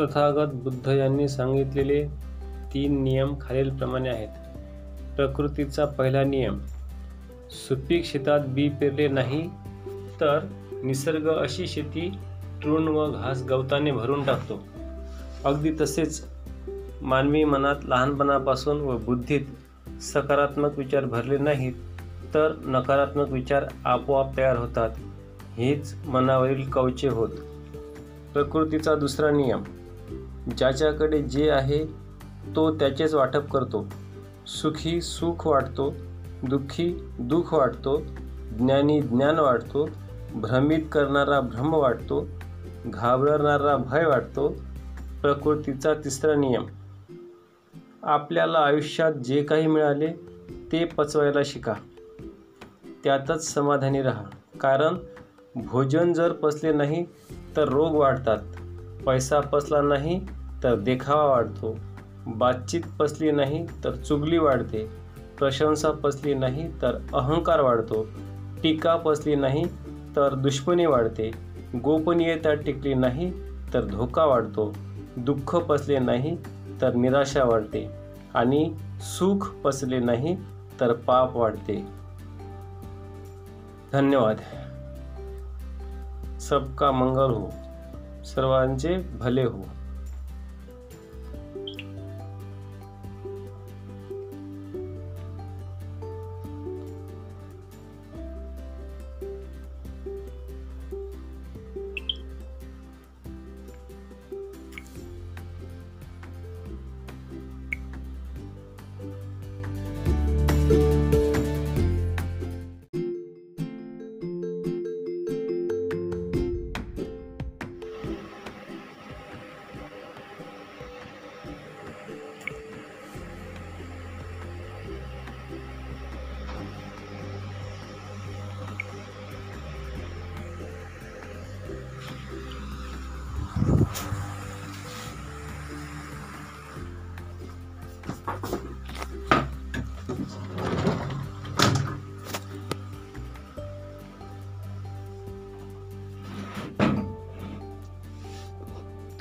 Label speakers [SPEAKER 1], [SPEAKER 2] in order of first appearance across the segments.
[SPEAKER 1] तथागत बुद्ध यांनी सांगितलेले तीन नियम खालीलप्रमाणे आहेत. प्रकृतीचा पहिला नियम सुपीक शेतात बी पेरले नाही तर निसर्ग अशी शेती तृण व घास गवताने भरून टाकतो. अगदी तसेच मानवी मनात लहानपणापासून व बुद्धीत सकारात्मक विचार भरले नाहीत तर नकारात्मक विचार आपोआप तयार होतात हेच मनावरील कवचे होत. प्रकृतीचा दुसरा नियम ज्याच्याकडे जे आहे तो त्याचेच वाटप करतो. सुखी सुख वाटतो दुःखी दुःख वाटतो ज्ञानी ज्ञान वाटतो भ्रमित करणारा भ्रम वाटतो घाबरणारा भय वाटतो. प्रकृतीचा तिसरा नियम आपल्याला आयुष्यात जे काही मिळाले ते पचवायला शिका. त्यातच समाधानी राहा. कारण भोजन जर पचले नाही तर रोग वाढतात. पैसा पचला नाही तर देखावा वाढतो. बातचीत पचली नाही तर चुगली वाढते. प्रशंसा पचली नाही तर अहंकार वाढतो. टीका पचली नाही तर दुश्मनी वाढते. गोपनीयता टिकली नाही तर धोका वाढतो. दुःख पचले नाही तर निराशा वाढते आणि सुख पचले नाही तर पाप वाढते. धन्यवाद. सबका मंगल हो. सर्वांचे भले हो.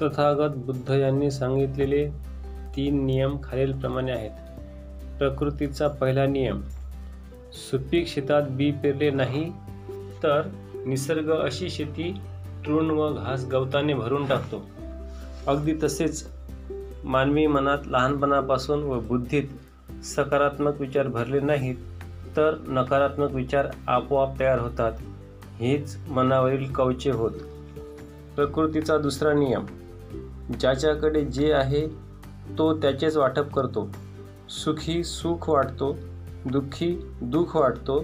[SPEAKER 1] तथागत बुद्ध यांनी सांगितलेले तीन नियम खालीलप्रमाणे आहेत. प्रकृतीचा पहिला नियम सुपीक शेतात बी पेरले नाही तर निसर्ग अशी शेती तृण व घास गवताने भरून टाकतो. अगदी तसेच मानवी मनात लहानपणापासून व बुद्धीत सकारात्मक विचार भरले नाहीत तर नकारात्मक विचार आपोआप तयार होतात. हेच मनावरील कवचे होत. प्रकृतीचा दुसरा नियम. ज्याच्याकडे जे आहे तो त्याचेच वाटप करतो. सुखी सुख वाटतो दुःखी दुःख वाटतो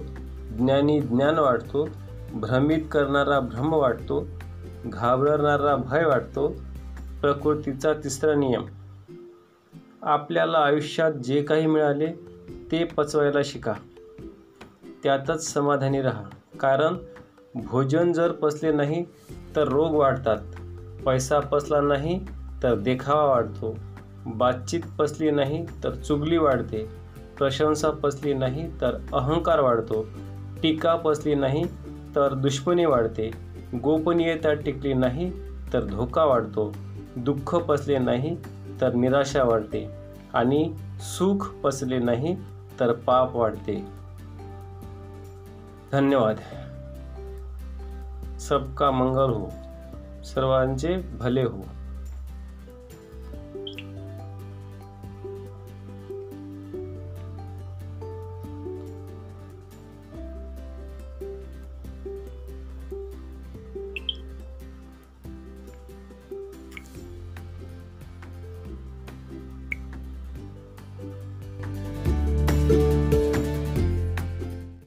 [SPEAKER 1] ज्ञानी ज्ञान वाटतो भ्रमित करणारा भ्रम वाटतो घाबरणारा भय वाटतो. प्रकृतीचा तिसरा नियम. आपल्याला आयुष्यात जे काही मिळाले ते पचवायला शिका. त्यातच समाधानी राहा. कारण भोजन जर पचले नाही तर रोग वाढतात. पैसा पचला नाही तर देखावा वाढतो. बातचीत पचली नाही तर चुगली वाढते. प्रशंसा पचली नाही तर अहंकार वाढतो. टीका पचली नाही तर दुश्मनी वाढते. गोपनीयता टिकली नाही तर धोका वाढतो. दुःख पचले नाही तर निराशा वाढते. आणि सुख पचले नाही तर पाप वाढते. धन्यवाद. सबका मंगल हो सर्वांचे भले हो.